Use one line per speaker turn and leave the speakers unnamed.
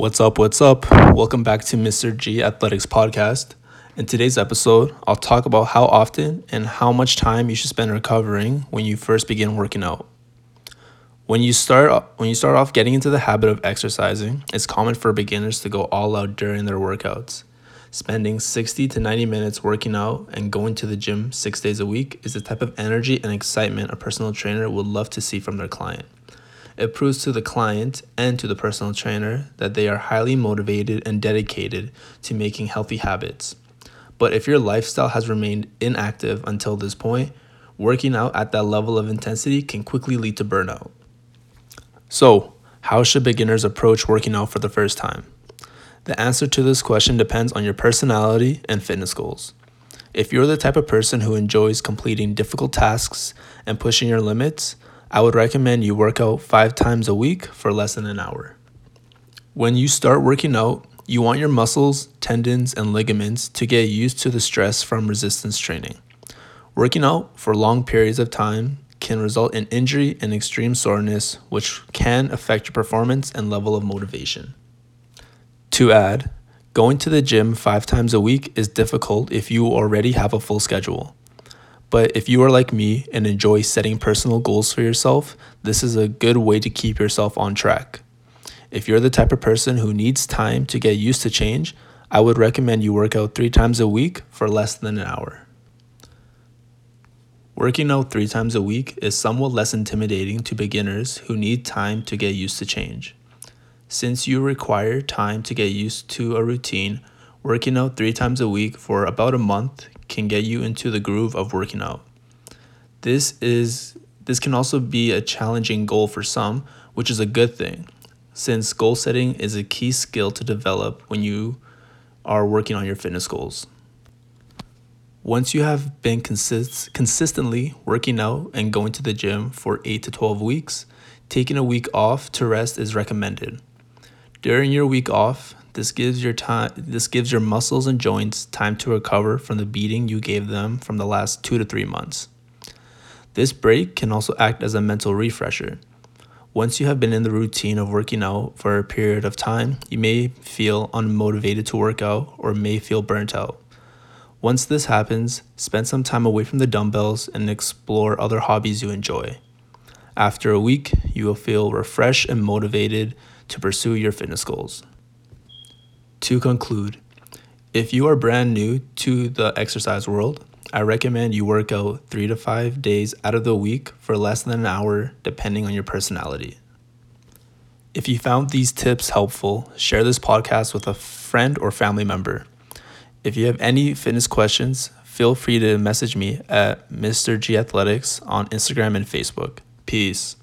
What's up? What's up? Welcome back to Mr. G Athletics Podcast. In today's episode, I'll talk about how often and how much time you should spend recovering when you first begin working out. When you start when you start off getting into the habit of exercising, it's common for beginners to go all out during their workouts. Spending 60 to 90 minutes working out and going to the gym 6 days a week is the type of energy and excitement a personal trainer would love to see from their client. It proves to the client and to the personal trainer that they are highly motivated and dedicated to making healthy habits. But if your lifestyle has remained inactive until this point, working out at that level of intensity can quickly lead to burnout. So, how should beginners approach working out for the first time? The answer to this question depends on your personality and fitness goals. If you're the type of person who enjoys completing difficult tasks and pushing your limits, I would recommend you work out five times a week for less than an hour. When you start working out, you want your muscles, tendons, and ligaments to get used to the stress from resistance training. Working out for long periods of time can result in injury and extreme soreness, which can affect your performance and level of motivation. To add, going to the gym five times a week is difficult if you already have a full schedule. But if you are like me and enjoy setting personal goals for yourself, this is a good way to keep yourself on track. If you're the type of person who needs time to get used to change, I would recommend you work out three times a week for less than an hour. Working out three times a week is somewhat less intimidating to beginners who need time to get used to change. Since you require time to get used to a routine, working out three times a week for about a month can get you into the groove of working out. This is this can also be a challenging goal for some, which is a good thing, since goal setting is a key skill to develop when you are working on your fitness goals. Once you have been consist- consistently working out and going to the gym for 8 to 12 weeks, taking a week off to rest is recommended. During your week off, this gives your time this gives your muscles and joints time to recover from the beating you gave them from the last 2 to 3 months. This break can also act as a mental refresher. Once you have been in the routine of working out for a period of time, you may feel unmotivated to work out or may feel burnt out. Once this happens, spend some time away from the dumbbells and explore other hobbies you enjoy. After a week, you will feel refreshed and motivated to pursue your fitness goals. To conclude, if you are brand new to the exercise world, I recommend you work out three to five days out of the week for less than an hour, depending on your personality. If you found these tips helpful, share this podcast with a friend or family member. If you have any fitness questions, feel free to message me at Mr. G Athletics on Instagram and Facebook. Peace.